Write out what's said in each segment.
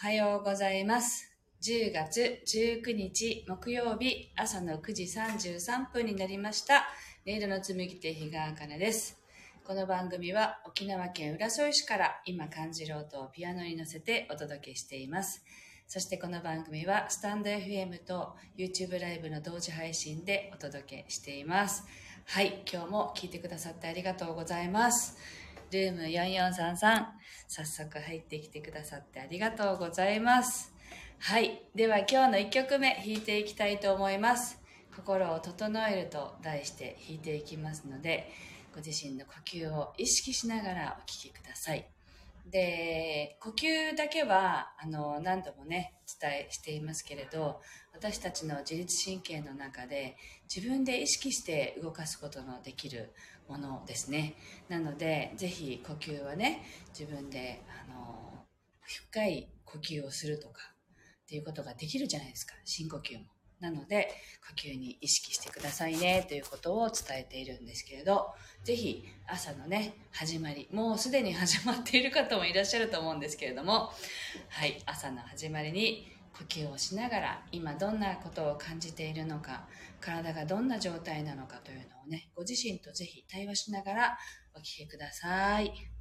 はようございます。10月19日木曜日朝の9時33分になりました。音色の紡ぎ手日川茜です。この番組は沖縄県浦添市から今感じる音をピアノに乗せてお届けしています。そしてこの番組はスタンド FM と YouTube ライブの同時配信でお届けしています。はい、今日も聞いてくださってありがとうございます。ルーム4433、早速入ってきてくださってありがとうございます。はい、では今日の1曲目弾いていきたいと思います。心を整えると題して弾いていきますので、ご自身の呼吸を意識しながらお聴きください。で、呼吸だけは、あの、何度もね、伝えしていますけれど、私たちの自律神経の中で自分で意識して動かすことのできるものですね。なので、ぜひ呼吸はね、自分で、あの、深い呼吸をするとか、っていうことができるじゃないですか。深呼吸も。なので、呼吸に意識してくださいね、ということを伝えているんですけれど、ぜひ朝のね、始まり、もうすでに 始まっている方もいらっしゃると思うんですけれども、はい、朝の始まりに呼吸をしながら、今どんなことを感じているのか、体がどんな状態なのかというのをね、ご自身とぜひ対話しながらお聞きください。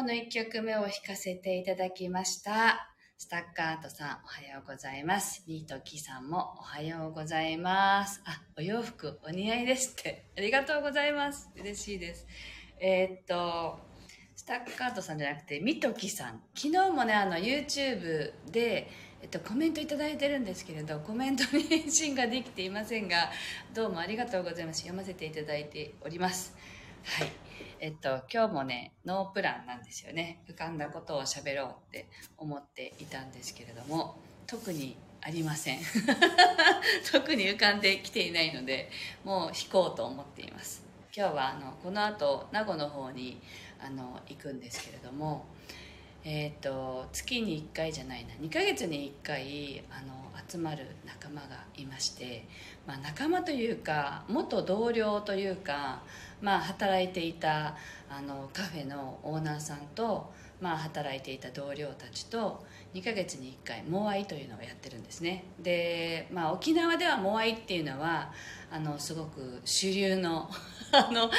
今日の1曲目を弾かせていただきました。スタッカートさんおはようございます。ニートキさんもおはようございます。あお洋服お似合いですって。ありがとうございます。嬉しいです。えー、っとスタッカートさんじゃなくてミトキさん。昨日もねあの YouTube でえっと、コメントいただいてるんですけれどコメントに返信ができていませんがどうもありがとうございます。読ませていただいております。はい。えっと今日もねノープランなんですよね。浮かんだことを喋ろうって思っていたんですけれども特にありません。特に浮かんできていないのでもう引こうと思っています。今日はあのこの後名護の方にあの行くんですけれどもえーと、月に1回じゃないな。2ヶ月に1回あの集まる仲間がいまして、まあ、仲間というか元同僚というか、まあ、働いていたあのカフェのオーナーさんと、まあ、働いていた同僚たちと2ヶ月に1回モアイというのをやってるんですね。で、まあ、沖縄ではモアイっていうのはあのすごく主流の あの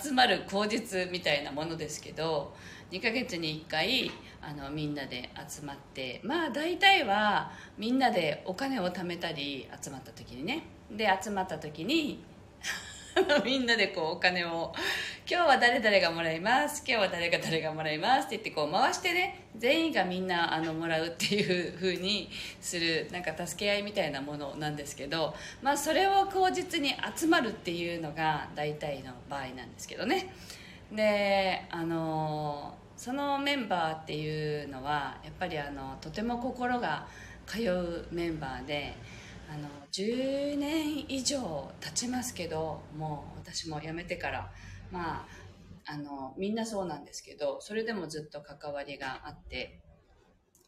集まる口実みたいなものですけど2ヶ月に1回あのみんなで集まってまあ大体はみんなでお金を貯めたり集まった時にね。で集まった時に みんなでこうお金を今日は誰々がもらいます今日は誰が誰がもらいますって言ってこう回してね全員がみんなあのもらうっていう風にするなんか助け合いみたいなものなんですけどまあそれを口実に集まるっていうのが大体の場合なんですけどね。であのそのメンバーっていうのはやっぱりあのとても心が通うメンバーであの10年以上経ちますけどもう私も辞めてからまああのみんなそうなんですけどそれでもずっと関わりがあって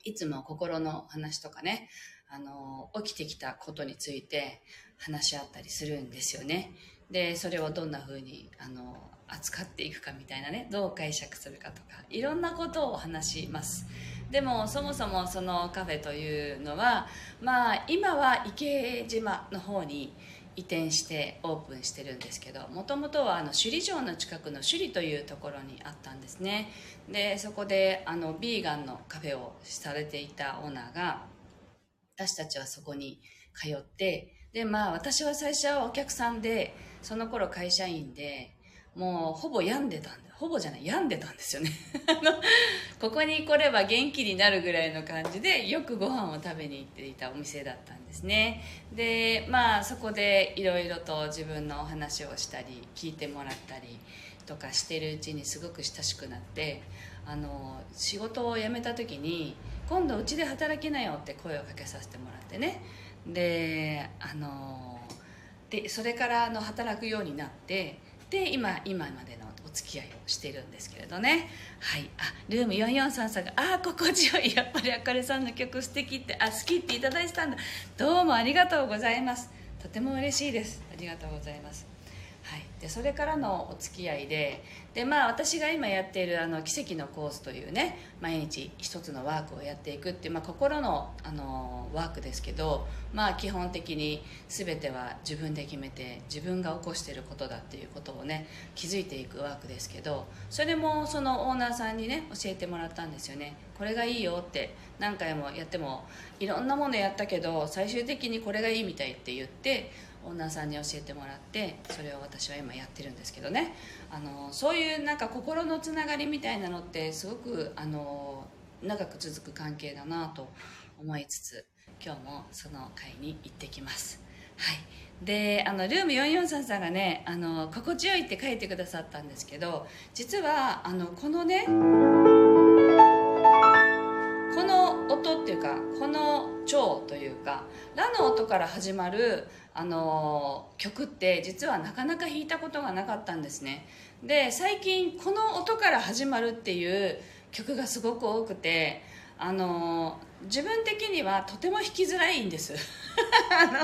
いつも心の話とかねあの起きてきたことについて話し合ったりするんですよね。でそれをどんな風にあの扱っていくかみたいなねどう解釈するかとかいろんなことを話します。でもそもそもそのカフェというのはまあ今は池江島の方に移転してオープンしてるんですけどもともとはあの首里城の近くの首里というところにあったんですね。でそこであのビーガンのカフェをされていたオーナーが私たちはそこに通ってでまあ私は最初はお客さんでその頃会社員でもうほぼ病んでたんでほぼじゃない病んでたんですよね。ここに来れば元気になるぐらいの感じでよくご飯を食べに行っていたお店だったんですね。でまあそこでいろいろと自分のお話をしたり聞いてもらったりとかしてるうちにすごく親しくなってあの仕事を辞めた時に今度うちで働きなよって声をかけさせてもらってね。であのでそれからあの働くようになってで今今までのお付き合いをしているんですけれどね。はい。あルーム443さんが「ああ心地よい。やっぱりあかりさんの曲素敵ってあ好きっていただいてたんだ。どうもありがとうございます。とても嬉しいです。ありがとうございます。はい、でそれからのお付き合いでで、まあ、私が今やっているあの奇跡のコースというね毎日一つのワークをやっていくっていう、まあ、心のあのワークですけど、まあ、基本的に全ては自分で決めて自分が起こしていることだっていうことをね気づいていくワークですけどそれもそのオーナーさんにね教えてもらったんですよね。これがいいよって何回もやってもいろんなものやったけど最終的にこれがいいみたいって言ってオーナーさんに教えてもらってそれを私は今やってるんですけどね。あのそういうなんか心のつながりみたいなのってすごくあの長く続く関係だなと思いつつ今日もその会に行ってきます。はい。であのルーム443さんがねあの心地よいって書いてくださったんですけど実はあのこのねこの音っていうかこの調というかラの音から始まるあの曲って実はなかなか弾いたことがなかったんですね。で最近この音から始まるっていう曲がすごく多くてあの自分的にはとても弾きづらいんです。あの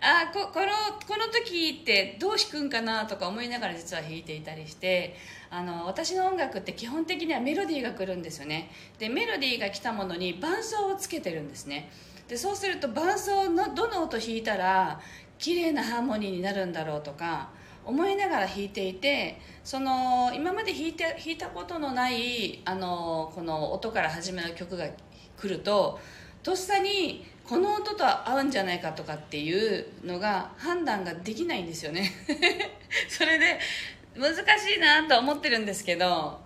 あここのこの時ってどう弾くんかなとか思いながら実は弾いていたりしてあの私の音楽って基本的にはメロディーが来るんですよね。でメロディーが来たものに伴奏をつけてるんですね。でそうすると伴奏のどの音弾いたら綺麗なハーモニーになるんだろうとか思いながら弾いていてその今まで弾いて弾いたことのないあのこの音から始める曲が来るととっさにこの音と合うんじゃないかとかっていうのが判断ができないんですよね。それで難しいなと思ってるんですけど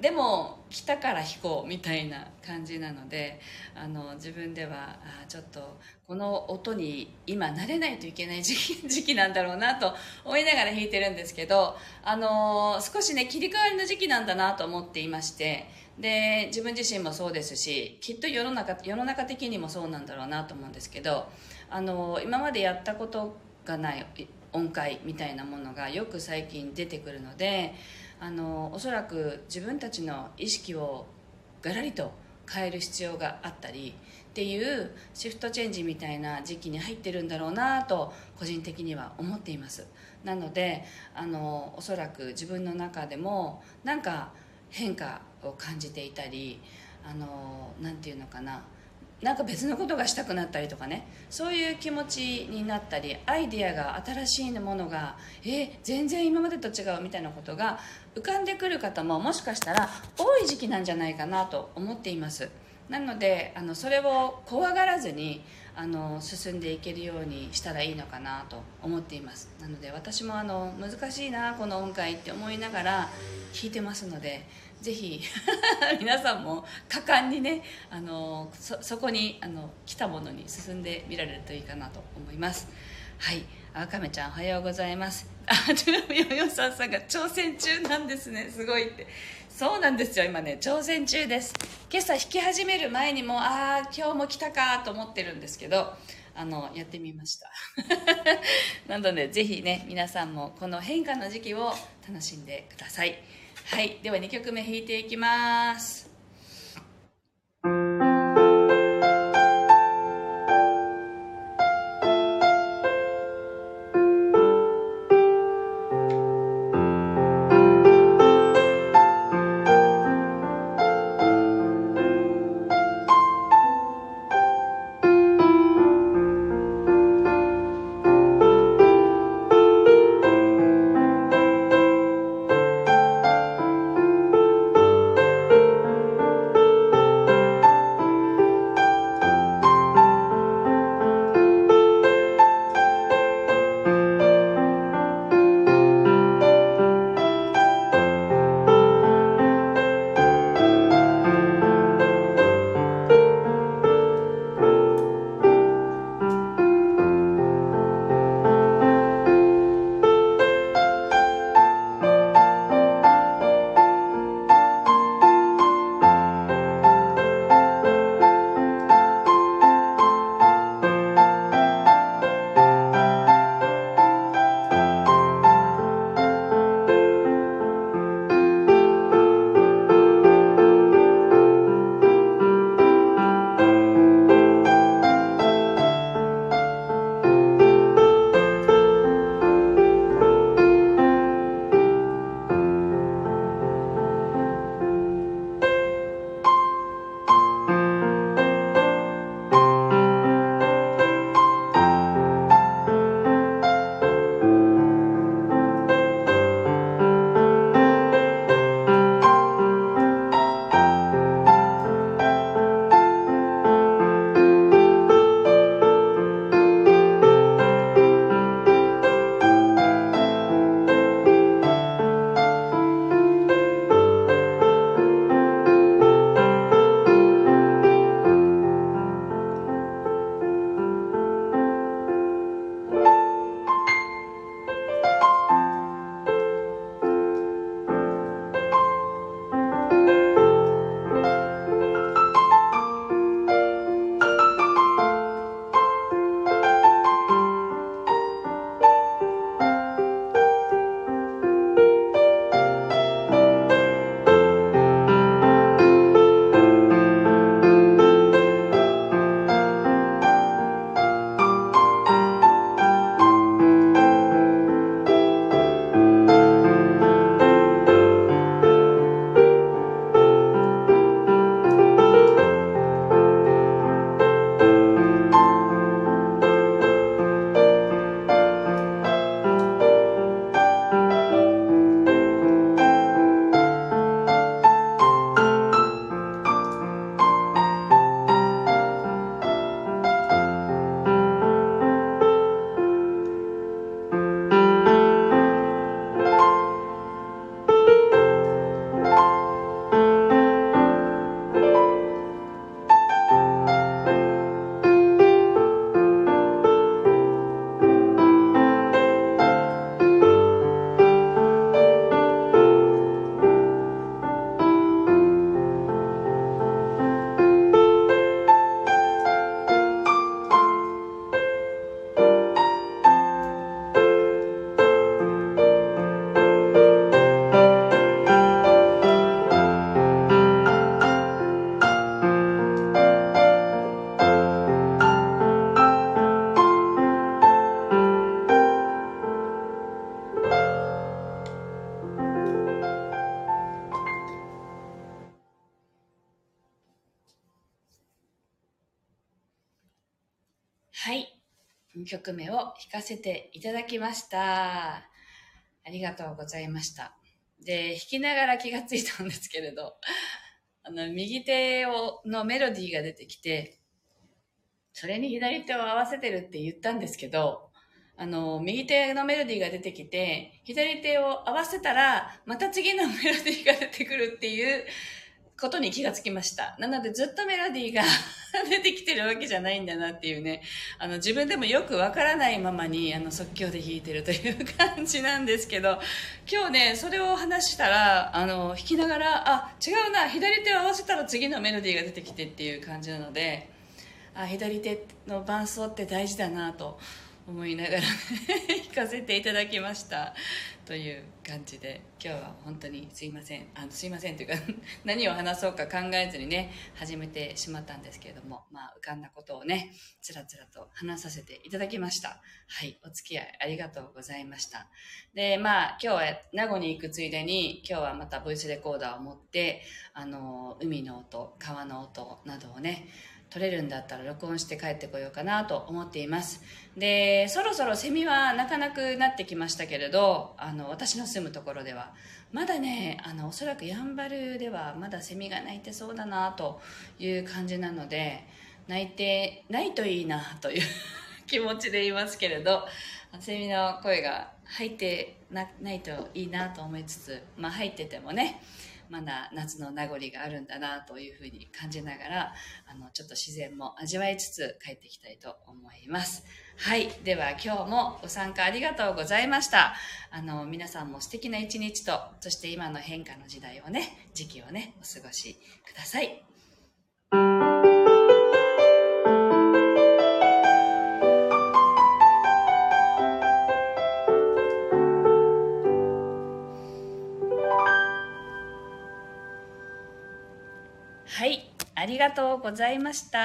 でも来たから弾こうみたいな感じなのであの自分ではあちょっとこの音に今慣れないといけない時期 時期なんだろうなと思いながら弾いてるんですけどあの少しね切り替わりの時期なんだなと思っていましてで自分自身もそうですしきっと世の中世の中的にもそうなんだろうなと思うんですけどあの今までやったことがない音階みたいなものがよく最近出てくるのであのおそらく自分たちの意識をガラリと変える必要があったりっていうシフトチェンジみたいな時期に入ってるんだろうなと個人的には思っています。なのであのおそらく自分の中でもなんか変化を感じていたりあのなんていうのかななんか別のことがしたくなったりとかね。そういう気持ちになったりアイデアが新しいものがえ全然今までと違うみたいなことが浮かんでくる方ももしかしたら多い時期なんじゃないかなと思っています。なのであのそれを怖がらずにあの進んでいけるようにしたらいいのかなと思っています。なので私もあの難しいなこの音階って思いながら弾いてますのでぜひ 皆さんも果敢にねあのそそこにあの来たものに進んでみられるといいかなと思います。はい。あかめちゃんおはようございます。あちなみによよさんさんが挑戦中なんですね。すごいって。そうなんですよ今ね。挑戦中です。今朝弾き始める前にもああ今日も来たかと思ってるんですけどあのやってみました。なのでぜひね皆さんもこの変化の時期を楽しんでください。はいでは2曲目弾いていきます。2曲目を弾かせていただきました。ありがとうございました。で、弾きながら気がついたんですけれど、あの、右手をのメロディーが出てきて、それに左手を合わせてるって言ったんですけど、あの、右手のメロディーが出てきて、左手を合わせたら、また次のメロディーが出てくるっていうことに気がつきました。なのでずっとメロディーが 出てきてるわけじゃないんだなっていうね、あの、自分でもよくわからないままに、あの、即興で弾いてるという感じなんですけど、今日ね、それを話したら、あの、弾きながら、あ、違うな、左手を合わせたら次のメロディーが出てきてっていう感じなので、あ、左手の伴奏って大事だなと思いながら、ね、弾かせていただきましたという感じで今日は本当にすいません。あのすいませんというか 何を話そうか考えずにね始めてしまったんですけれどもまあ浮かんだことをねつらつらと話させていただきました。はいお付き合いありがとうございました。でまあ今日は名護に行くついでに今日はまたボイスレコーダーを持ってあの海の音川の音などをね取れるんだったら録音して帰ってこようかなと思っています。でそろそろセミは鳴かなくなってきましたけれどあの私の住むところでは。まだねあのおそらくやんばるではまだセミが鳴いてそうだなという感じなので鳴いてないといいなという 気持ちでいますけれどセミの声が入ってなないといいなと思いつつまあ入っててもねまだ夏の名残があるんだなというふうに感じながらあのちょっと自然も味わいつつ帰っていきたいと思います。はい。では今日もご参加ありがとうございました。あの皆さんも素敵な一日とそして今の変化の時代をね時期をねお過ごしください。がとうございました。